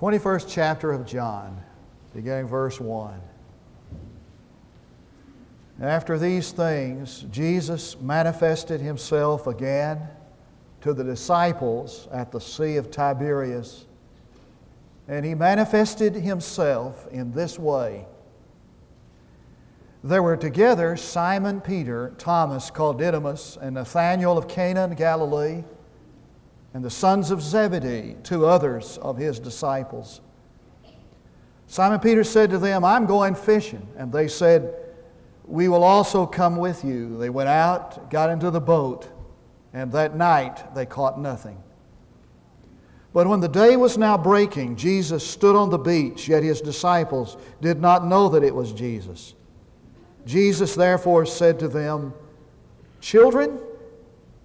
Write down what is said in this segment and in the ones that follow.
21st chapter of John, beginning verse 1. After these things, Jesus manifested himself again to the disciples at the Sea of Tiberias. And he manifested himself in this way. There were together Simon Peter, Thomas called Didymus, and Nathanael of Cana in Galilee, and the sons of Zebedee, two others of his disciples. Simon Peter said to them, I'm going fishing. And they said, We will also come with you. They went out, got into the boat, and that night they caught nothing. But when the day was now breaking, Jesus stood on the beach, yet his disciples did not know that it was Jesus. Jesus therefore said to them, Children,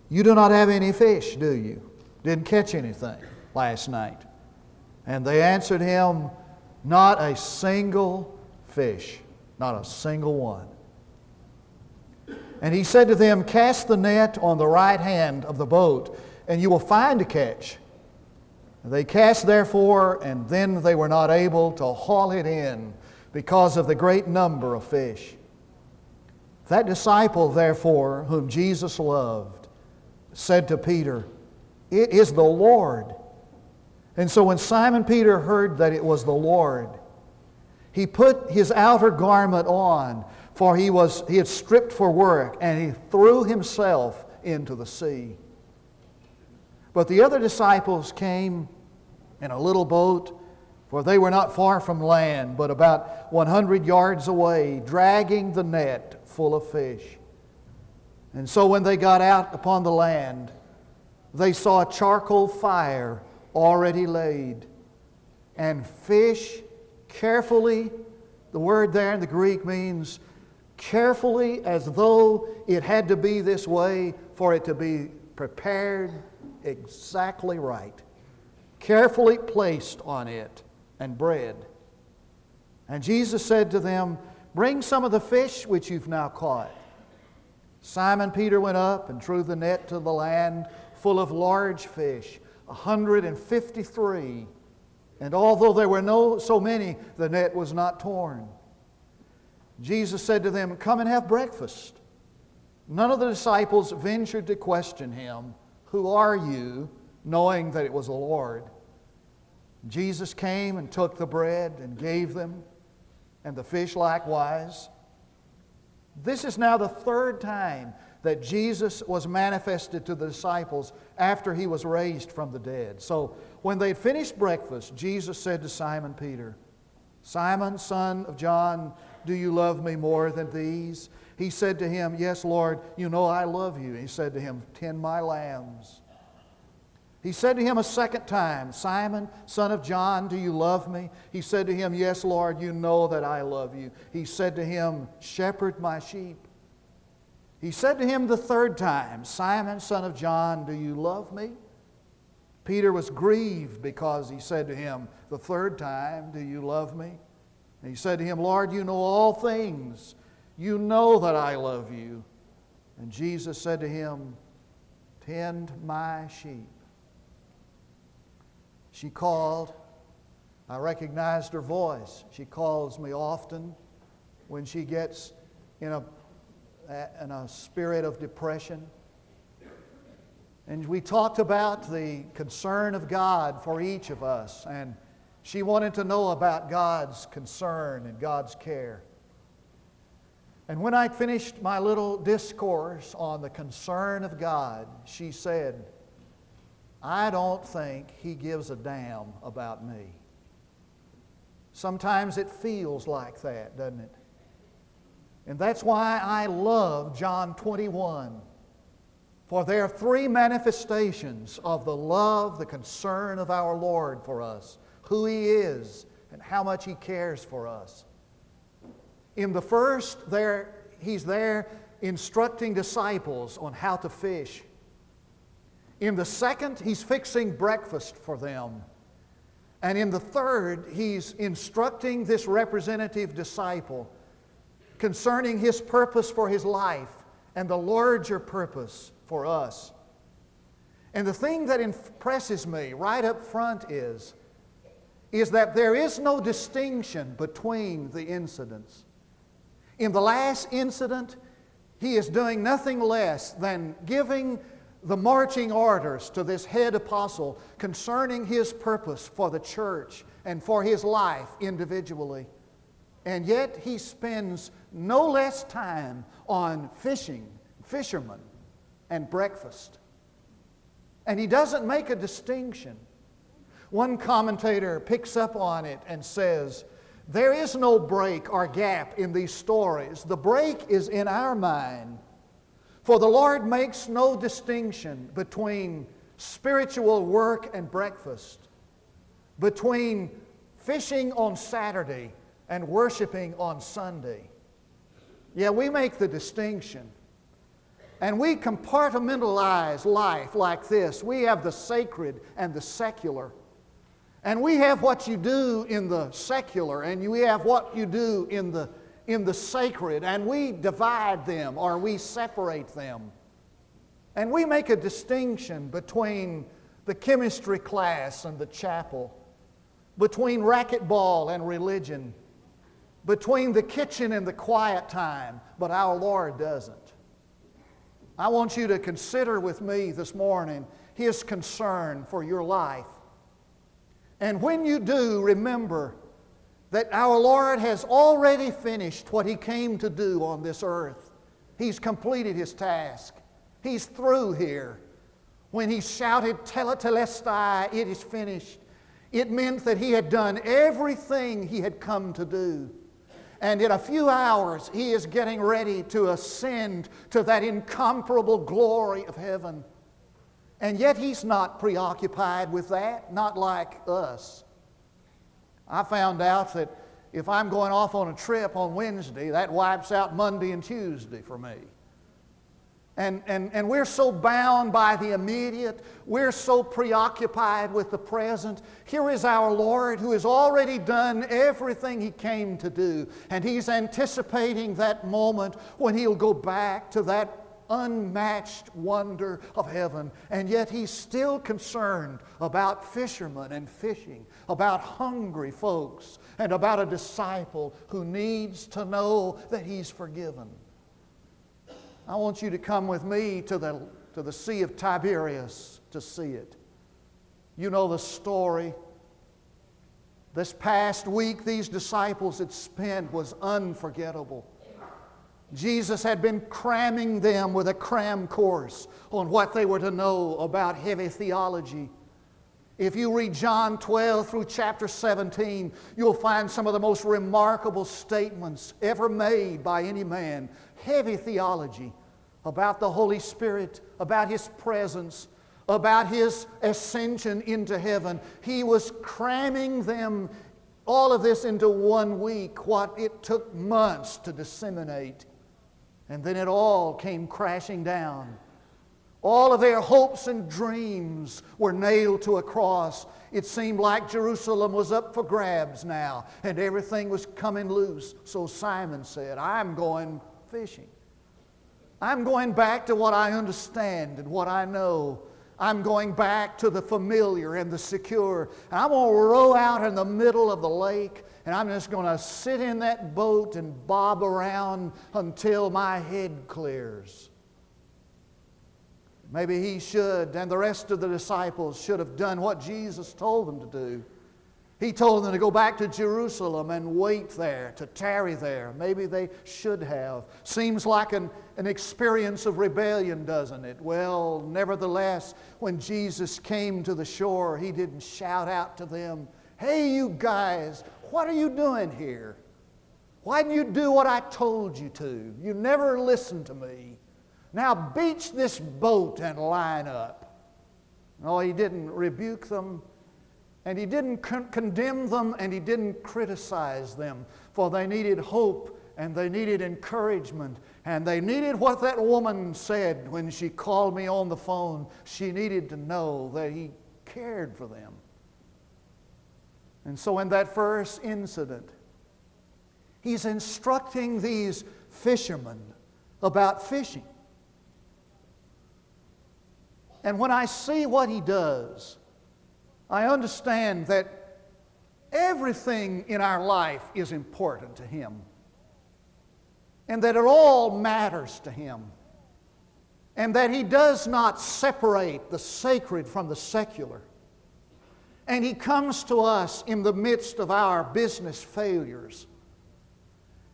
you do not have any fish, do you? Didn't catch anything last night. And they answered him, Not a single fish, not a single one. And he said to them, Cast the net on the right hand of the boat, and you will find a catch. They cast therefore, and then they were not able to haul it in because of the great number of fish. That disciple, therefore, whom Jesus loved, said to Peter, it is the Lord. And so when Simon Peter heard that it was the Lord, he put his outer garment on, for he, was, he had stripped for work, and he threw himself into the sea. But the other disciples came in a little boat, for they were not far from land, but about 100 yards away, dragging the net full of fish. And so when they got out upon the land, they saw a charcoal fire already laid, and fish carefully, the word there in the Greek means carefully as though it had to be this way for it to be prepared exactly right, carefully placed on it, and bread. And Jesus said to them, Bring some of the fish which you've now caught. Simon Peter went up and drew the net to the land full of large fish, 153. And although there were no so many, the net was not torn. Jesus said to them, Come and have breakfast. None of the disciples ventured to question him, Who are you? knowing that it was the Lord. Jesus came and took the bread and gave them, and the fish likewise. This is now the third time that Jesus was manifested to the disciples after he was raised from the dead. So when they finished breakfast, Jesus said to Simon Peter, Simon, son of John, do you love me more than these? He said to him, Yes, Lord, you know I love you. He said to him, Tend my lambs. He said to him a second time, Simon, son of John, do you love me? He said to him, Yes, Lord, you know that I love you. He said to him, Shepherd my sheep. He said to him the third time, Simon, son of John, do you love me? Peter was grieved because he said to him the third time, Do you love me? And he said to him, Lord, you know all things. You know that I love you. And Jesus said to him, Tend my sheep. She called. I recognized her voice. She calls me often when she gets in a in a spirit of depression. And we talked about the concern of God for each of us, and she wanted to know about God's concern and God's care. And when I finished my little discourse on the concern of God, she said, I don't think He gives a damn about me. Sometimes it feels like that, doesn't it? And that's why I love John 21. For there are three manifestations of the love, the concern of our Lord for us who He is and how much He cares for us. In the first, there, He's there instructing disciples on how to fish. In the second, He's fixing breakfast for them. And in the third, He's instructing this representative disciple concerning His purpose for His life and the larger purpose for us. And the thing that impresses me right up front is is that there is no distinction between the incidents. In the last incident, he is doing nothing less than giving the marching orders to this head apostle concerning his purpose for the church and for his life individually. And yet he spends no less time on fishing, fishermen, and breakfast. And he doesn't make a distinction. One commentator picks up on it and says, There is no break or gap in these stories. The break is in our mind. For the Lord makes no distinction between spiritual work and breakfast, between fishing on Saturday and worshiping on Sunday. Yeah, we make the distinction. And we compartmentalize life like this. We have the sacred and the secular. And we have what you do in the secular, and we have what you do in the, in the sacred, and we divide them or we separate them. And we make a distinction between the chemistry class and the chapel, between racquetball and religion, between the kitchen and the quiet time, but our Lord doesn't. I want you to consider with me this morning His concern for your life. And when you do, remember that our Lord has already finished what He came to do on this earth. He's completed His task. He's through here. When He shouted, Tetelestai, it is finished, it meant that He had done everything He had come to do. And in a few hours, he is getting ready to ascend to that incomparable glory of heaven. And yet, he's not preoccupied with that, not like us. I found out that if I'm going off on a trip on Wednesday, that wipes out Monday and Tuesday for me. And, and, and we're so bound by the immediate. We're so preoccupied with the present. Here is our Lord who has already done everything He came to do. And He's anticipating that moment when He'll go back to that unmatched wonder of heaven. And yet He's still concerned about fishermen and fishing, about hungry folks, and about a disciple who needs to know that He's forgiven. I want you to come with me to the, to the Sea of Tiberias to see it. You know the story. This past week, these disciples had spent was unforgettable. Jesus had been cramming them with a cram course on what they were to know about heavy theology. If you read John 12 through chapter 17, you'll find some of the most remarkable statements ever made by any man heavy theology about the Holy Spirit, about His presence, about His ascension into heaven. He was cramming them, all of this, into one week, what it took months to disseminate. And then it all came crashing down. All of their hopes and dreams were nailed to a cross. It seemed like Jerusalem was up for grabs now, and everything was coming loose. So Simon said, I'm going fishing. I'm going back to what I understand and what I know. I'm going back to the familiar and the secure. And I'm going to row out in the middle of the lake and I'm just going to sit in that boat and bob around until my head clears. Maybe he should, and the rest of the disciples should have done what Jesus told them to do. He told them to go back to Jerusalem and wait there, to tarry there. Maybe they should have. Seems like an, an experience of rebellion, doesn't it? Well, nevertheless, when Jesus came to the shore, he didn't shout out to them, Hey, you guys, what are you doing here? Why didn't you do what I told you to? You never listened to me. Now beach this boat and line up. No, he didn't rebuke them. And he didn't con- condemn them and he didn't criticize them, for they needed hope and they needed encouragement and they needed what that woman said when she called me on the phone. She needed to know that he cared for them. And so, in that first incident, he's instructing these fishermen about fishing. And when I see what he does, I understand that everything in our life is important to Him and that it all matters to Him and that He does not separate the sacred from the secular. And He comes to us in the midst of our business failures.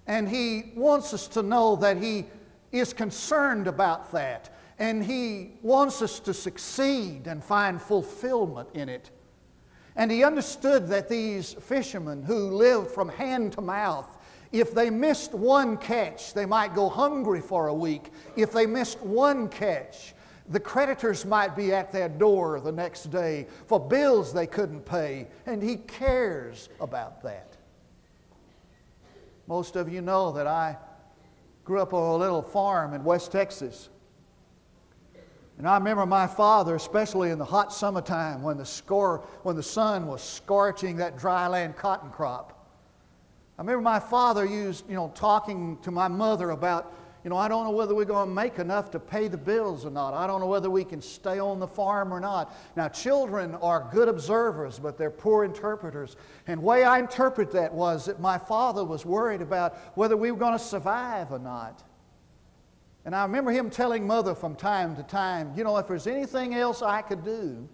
And He wants us to know that He is concerned about that. And He wants us to succeed and find fulfillment in it. And He understood that these fishermen who lived from hand to mouth, if they missed one catch, they might go hungry for a week. If they missed one catch, the creditors might be at their door the next day for bills they couldn't pay, and he cares about that. Most of you know that I grew up on a little farm in West Texas. And I remember my father, especially in the hot summertime when the, score, when the sun was scorching that dry land cotton crop. I remember my father used, you know, talking to my mother about you know, I don't know whether we're going to make enough to pay the bills or not. I don't know whether we can stay on the farm or not. Now, children are good observers, but they're poor interpreters. And the way I interpret that was that my father was worried about whether we were going to survive or not. And I remember him telling mother from time to time, you know, if there's anything else I could do,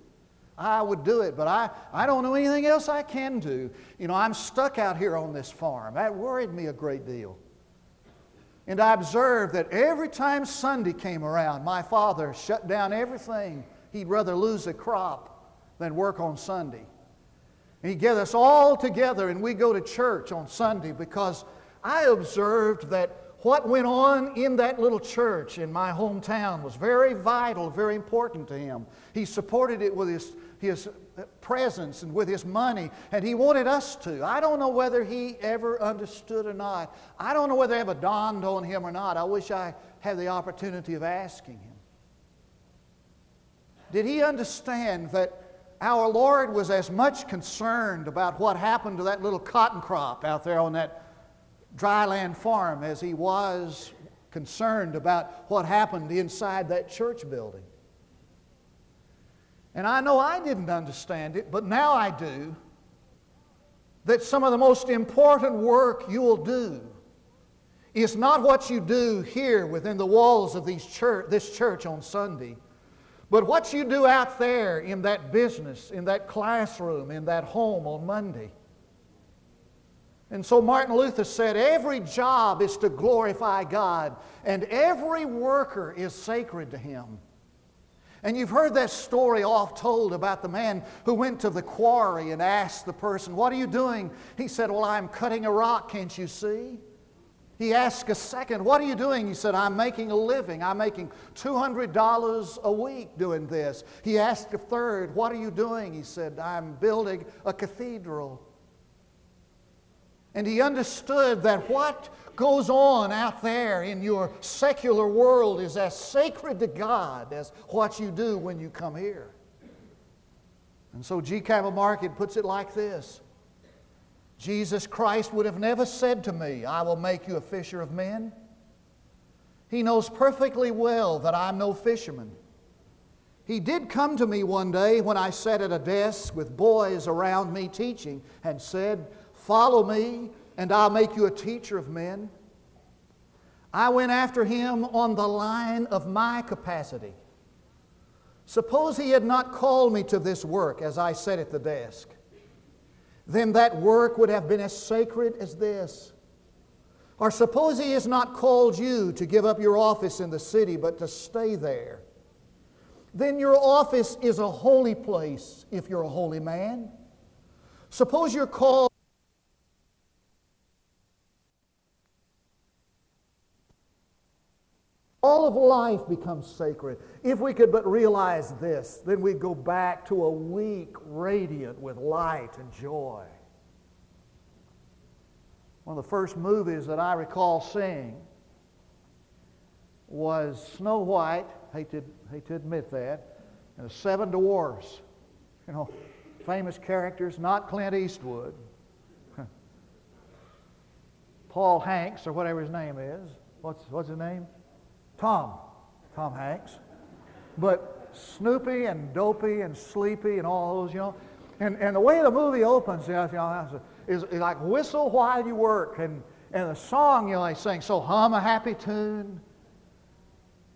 I would do it, but I, I don't know anything else I can do. You know, I'm stuck out here on this farm. That worried me a great deal. And I observed that every time Sunday came around, my father shut down everything. He'd rather lose a crop than work on Sunday. And he'd get us all together and we go to church on Sunday because I observed that what went on in that little church in my hometown was very vital, very important to him. He supported it with his, his presence and with his money, and he wanted us to. I don't know whether he ever understood or not. I don't know whether it ever dawned on him or not. I wish I had the opportunity of asking him. Did he understand that our Lord was as much concerned about what happened to that little cotton crop out there on that dryland farm as he was concerned about what happened inside that church building? And I know I didn't understand it, but now I do. That some of the most important work you will do is not what you do here within the walls of these church, this church on Sunday, but what you do out there in that business, in that classroom, in that home on Monday. And so Martin Luther said, Every job is to glorify God, and every worker is sacred to Him. And you've heard that story oft told about the man who went to the quarry and asked the person, What are you doing? He said, Well, I'm cutting a rock, can't you see? He asked a second, What are you doing? He said, I'm making a living. I'm making $200 a week doing this. He asked a third, What are you doing? He said, I'm building a cathedral. And he understood that what goes on out there in your secular world is as sacred to God as what you do when you come here. And so G. Campbell Morgan puts it like this Jesus Christ would have never said to me, I will make you a fisher of men. He knows perfectly well that I'm no fisherman. He did come to me one day when I sat at a desk with boys around me teaching and said, Follow me, and I'll make you a teacher of men. I went after him on the line of my capacity. Suppose he had not called me to this work as I sat at the desk. Then that work would have been as sacred as this. Or suppose he has not called you to give up your office in the city, but to stay there. Then your office is a holy place if you're a holy man. Suppose you're called All of life becomes sacred. If we could but realize this, then we'd go back to a week radiant with light and joy. One of the first movies that I recall seeing was Snow White, hate to, hate to admit that, and the Seven Dwarfs. You know, famous characters, not Clint Eastwood. Paul Hanks, or whatever his name is. What's, what's his name? Tom, Tom Hanks. But Snoopy and Dopey and Sleepy and all those, you know. And, and the way the movie opens you know, is, is like whistle while you work. And, and the song, you know, they sing, so hum a happy tune.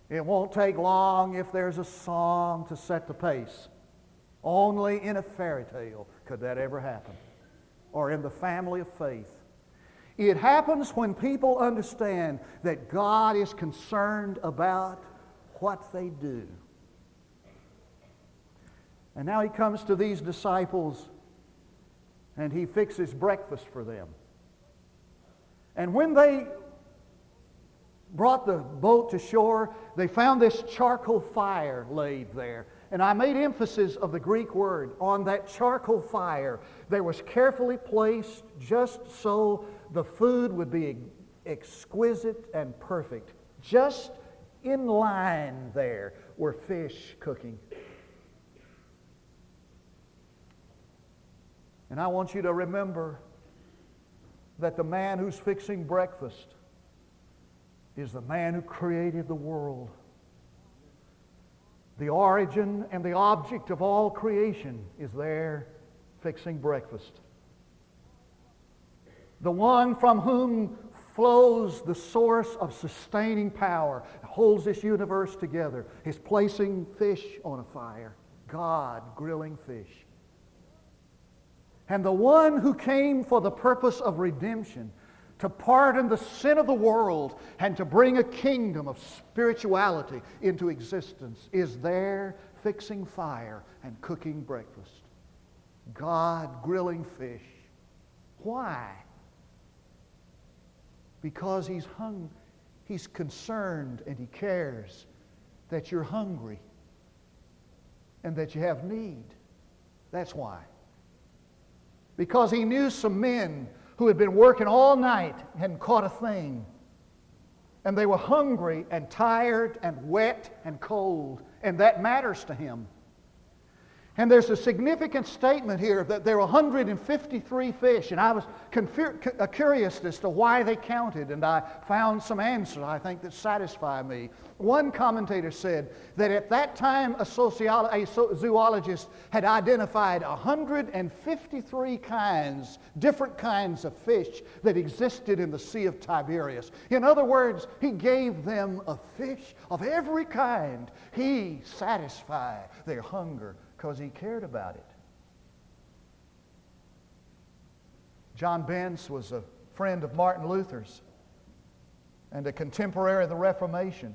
It won't take long if there's a song to set the pace. Only in a fairy tale could that ever happen, or in the family of faith. It happens when people understand that God is concerned about what they do. And now he comes to these disciples and he fixes breakfast for them. And when they brought the boat to shore, they found this charcoal fire laid there. And I made emphasis of the Greek word on that charcoal fire. There was carefully placed just so the food would be exquisite and perfect. Just in line there were fish cooking. And I want you to remember that the man who's fixing breakfast is the man who created the world. The origin and the object of all creation is there fixing breakfast. The one from whom flows the source of sustaining power, holds this universe together, is placing fish on a fire. God grilling fish. And the one who came for the purpose of redemption to pardon the sin of the world and to bring a kingdom of spirituality into existence is there fixing fire and cooking breakfast. God grilling fish. Why? Because he's hung, he's concerned and he cares that you're hungry and that you have need. That's why. Because he knew some men who had been working all night hadn't caught a thing. And they were hungry and tired and wet and cold. And that matters to him. And there's a significant statement here that there were 153 fish, and I was uh, curious as to why they counted, and I found some answers I think that satisfy me. One commentator said that at that time a, a zoologist had identified 153 kinds, different kinds of fish that existed in the Sea of Tiberias. In other words, he gave them a fish of every kind. He satisfied their hunger because he cared about it. John Brenz was a friend of Martin Luther's and a contemporary of the Reformation.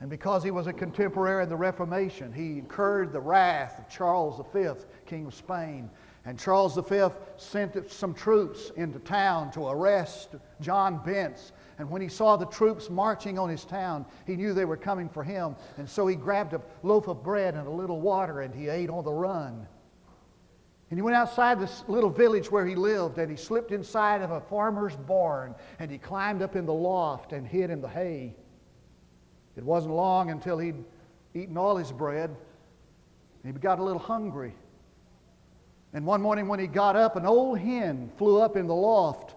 And because he was a contemporary of the Reformation, he incurred the wrath of Charles V, King of Spain. And Charles V sent some troops into town to arrest John Brenz and when he saw the troops marching on his town, he knew they were coming for him. And so he grabbed a loaf of bread and a little water and he ate on the run. And he went outside this little village where he lived and he slipped inside of a farmer's barn and he climbed up in the loft and hid in the hay. It wasn't long until he'd eaten all his bread. And he got a little hungry. And one morning when he got up, an old hen flew up in the loft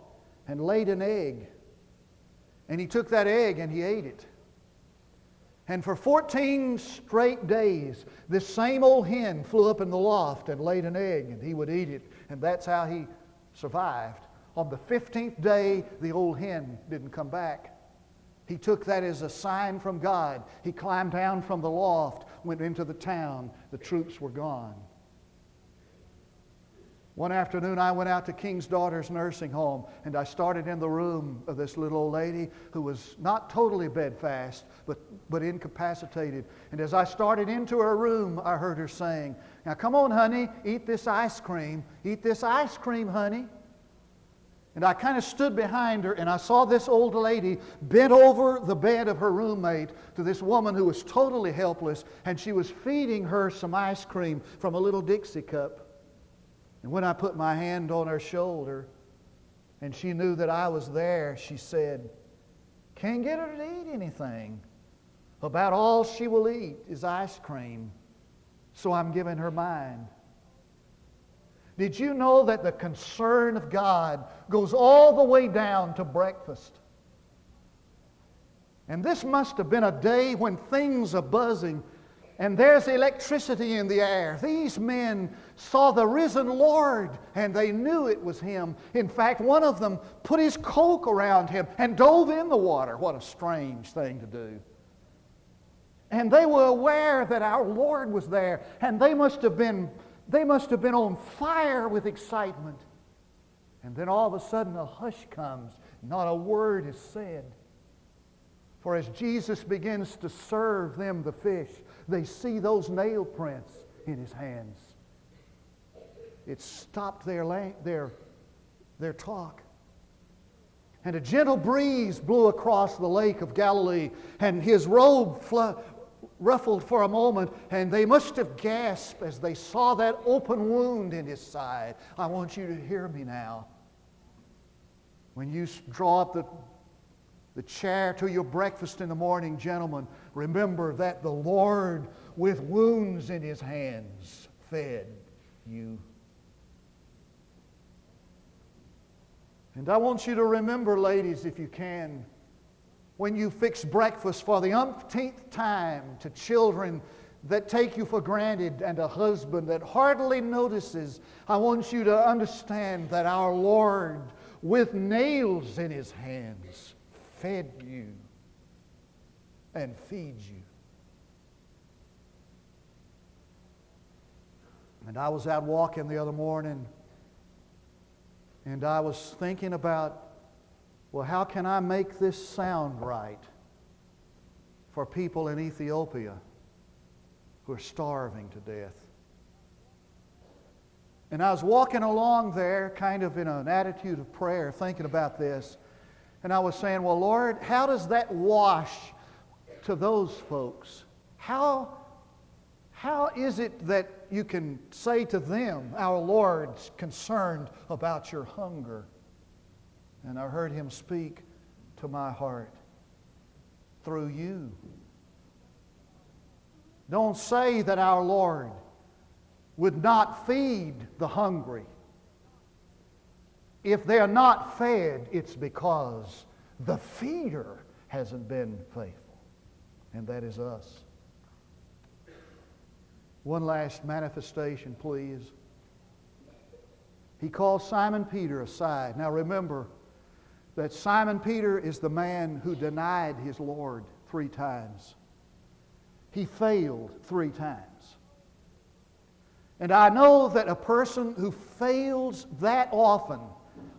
and laid an egg. And he took that egg and he ate it. And for 14 straight days, this same old hen flew up in the loft and laid an egg, and he would eat it. And that's how he survived. On the 15th day, the old hen didn't come back. He took that as a sign from God. He climbed down from the loft, went into the town. The troops were gone. One afternoon, I went out to King's Daughters Nursing Home, and I started in the room of this little old lady who was not totally bedfast, but, but incapacitated. And as I started into her room, I heard her saying, Now come on, honey, eat this ice cream. Eat this ice cream, honey. And I kind of stood behind her, and I saw this old lady bent over the bed of her roommate to this woman who was totally helpless, and she was feeding her some ice cream from a little Dixie cup. And when I put my hand on her shoulder and she knew that I was there, she said, Can't get her to eat anything. About all she will eat is ice cream, so I'm giving her mine. Did you know that the concern of God goes all the way down to breakfast? And this must have been a day when things are buzzing and there's electricity in the air. These men saw the risen Lord and they knew it was him. In fact, one of them put his cloak around him and dove in the water. What a strange thing to do. And they were aware that our Lord was there, and they must have been, they must have been on fire with excitement. And then all of a sudden a hush comes, not a word is said. For as Jesus begins to serve them the fish, they see those nail prints in his hands. It stopped their, their, their talk. And a gentle breeze blew across the lake of Galilee, and his robe fl- ruffled for a moment, and they must have gasped as they saw that open wound in his side. I want you to hear me now. When you draw up the, the chair to your breakfast in the morning, gentlemen, remember that the Lord, with wounds in his hands, fed you. And I want you to remember, ladies, if you can, when you fix breakfast for the umpteenth time to children that take you for granted and a husband that hardly notices, I want you to understand that our Lord, with nails in his hands, fed you and feeds you. And I was out walking the other morning and I was thinking about well, how can I make this sound right for people in Ethiopia who are starving to death? And I was walking along there, kind of in an attitude of prayer, thinking about this. And I was saying, Well, Lord, how does that wash to those folks? How, how is it that you can say to them, Our Lord's concerned about your hunger? And I heard him speak to my heart through you. Don't say that our Lord would not feed the hungry. If they're not fed, it's because the feeder hasn't been faithful, and that is us. One last manifestation, please. He calls Simon Peter aside. Now remember, that Simon Peter is the man who denied his Lord three times. He failed three times. And I know that a person who fails that often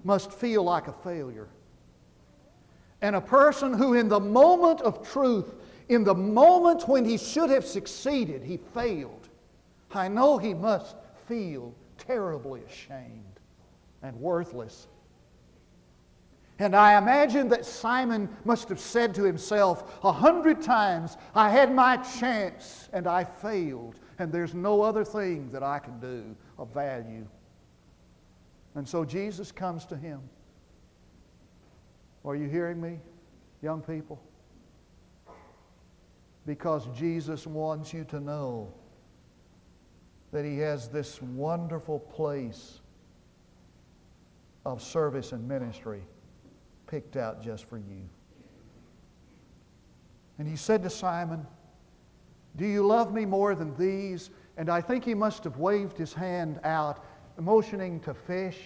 must feel like a failure. And a person who, in the moment of truth, in the moment when he should have succeeded, he failed, I know he must feel terribly ashamed and worthless and I imagine that Simon must have said to himself a hundred times, I had my chance and I failed, and there's no other thing that I can do of value. And so Jesus comes to him. Are you hearing me, young people? Because Jesus wants you to know that He has this wonderful place of service and ministry picked out just for you. And he said to Simon, Do you love me more than these? And I think he must have waved his hand out, motioning to fish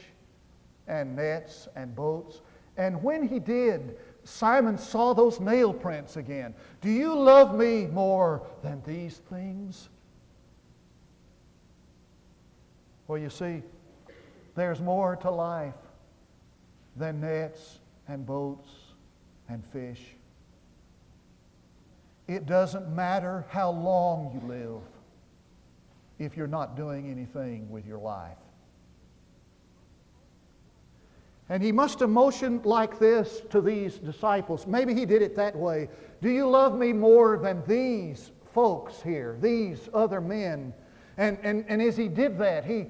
and nets and boats. And when he did, Simon saw those nail prints again. Do you love me more than these things? Well, you see, there's more to life than nets and boats and fish. It doesn't matter how long you live if you're not doing anything with your life. And he must have motioned like this to these disciples. Maybe he did it that way. Do you love me more than these folks here, these other men? And, and, and as he did that, he,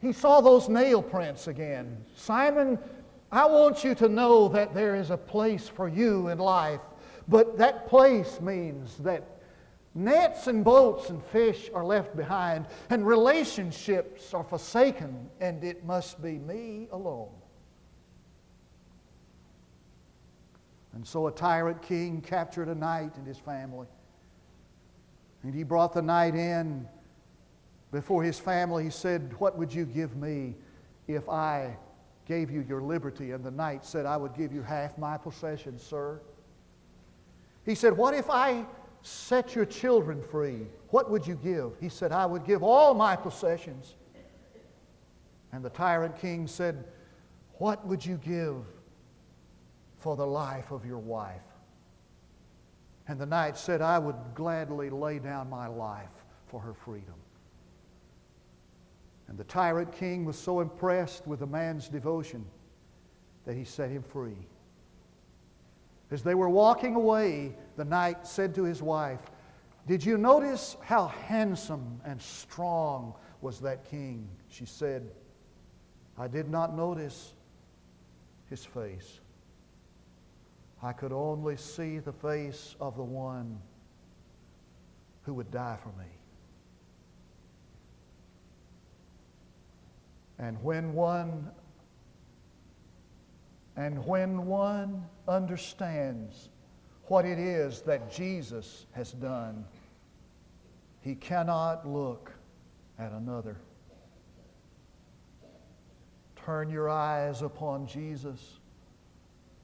he saw those nail prints again. Simon I want you to know that there is a place for you in life, but that place means that nets and boats and fish are left behind, and relationships are forsaken, and it must be me alone. And so a tyrant king captured a knight and his family. And he brought the knight in before his family. He said, What would you give me if I gave you your liberty? And the knight said, I would give you half my possessions, sir. He said, What if I set your children free? What would you give? He said, I would give all my possessions. And the tyrant king said, What would you give for the life of your wife? And the knight said, I would gladly lay down my life for her freedom. And the tyrant king was so impressed with the man's devotion that he set him free. As they were walking away, the knight said to his wife, Did you notice how handsome and strong was that king? She said, I did not notice his face. I could only see the face of the one who would die for me. And when one and when one understands what it is that Jesus has done, he cannot look at another. Turn your eyes upon Jesus.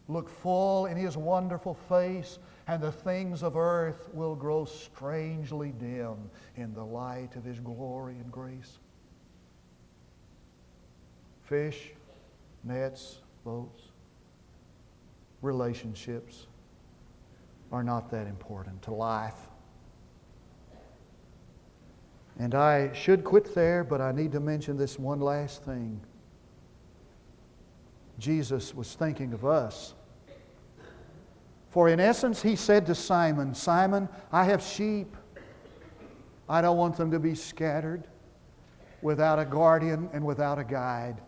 Look full in his wonderful face, and the things of earth will grow strangely dim in the light of his glory and grace. Fish, nets, boats, relationships are not that important to life. And I should quit there, but I need to mention this one last thing. Jesus was thinking of us. For in essence, he said to Simon, Simon, I have sheep. I don't want them to be scattered without a guardian and without a guide.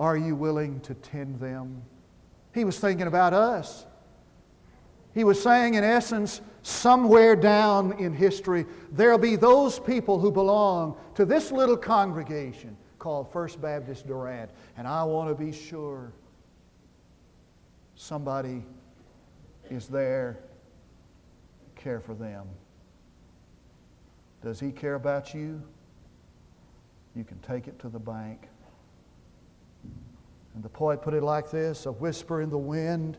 Are you willing to tend them? He was thinking about us. He was saying, in essence, somewhere down in history, there'll be those people who belong to this little congregation called First Baptist Durant. And I want to be sure somebody is there care for them. Does he care about you? You can take it to the bank. And the poet put it like this a whisper in the wind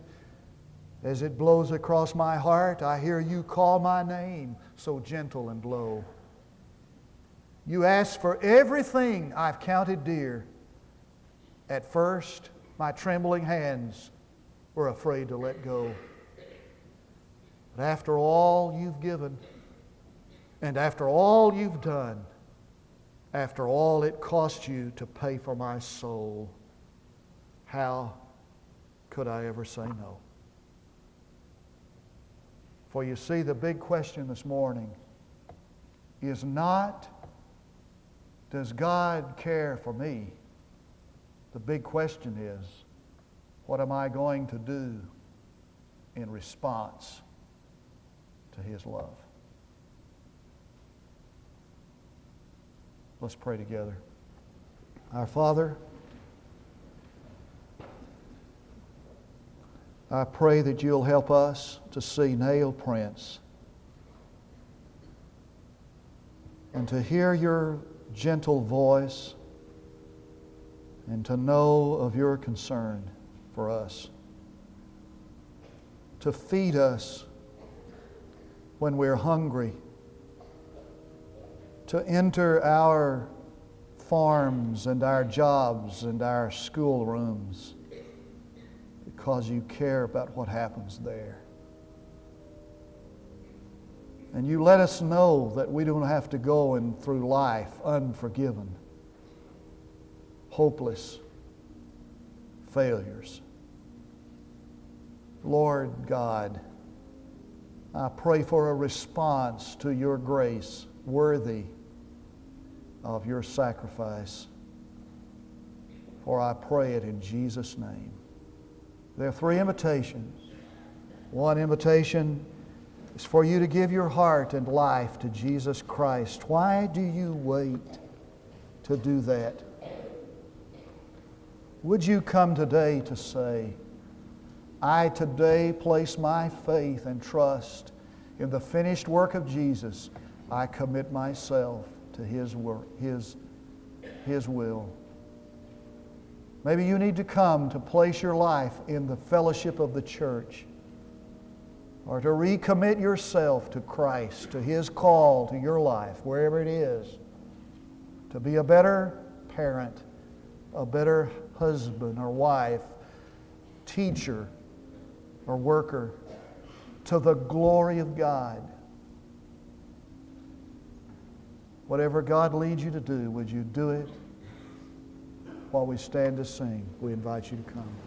as it blows across my heart, I hear you call my name, so gentle and low. You ask for everything I've counted dear. At first, my trembling hands were afraid to let go. But after all you've given, and after all you've done, after all it cost you to pay for my soul, how could I ever say no? For you see, the big question this morning is not, does God care for me? The big question is, what am I going to do in response to His love? Let's pray together. Our Father, I pray that you'll help us to see nail prints and to hear your gentle voice and to know of your concern for us. To feed us when we're hungry. To enter our farms and our jobs and our schoolrooms because you care about what happens there. And you let us know that we don't have to go in through life unforgiven, hopeless failures. Lord God, I pray for a response to your grace worthy of your sacrifice. For I pray it in Jesus' name. There are three invitations. One invitation is for you to give your heart and life to Jesus Christ. Why do you wait to do that? Would you come today to say, I today place my faith and trust in the finished work of Jesus, I commit myself to His work, His, His will. Maybe you need to come to place your life in the fellowship of the church or to recommit yourself to Christ, to His call to your life, wherever it is, to be a better parent, a better husband or wife, teacher or worker, to the glory of God. Whatever God leads you to do, would you do it while we stand to sing? We invite you to come.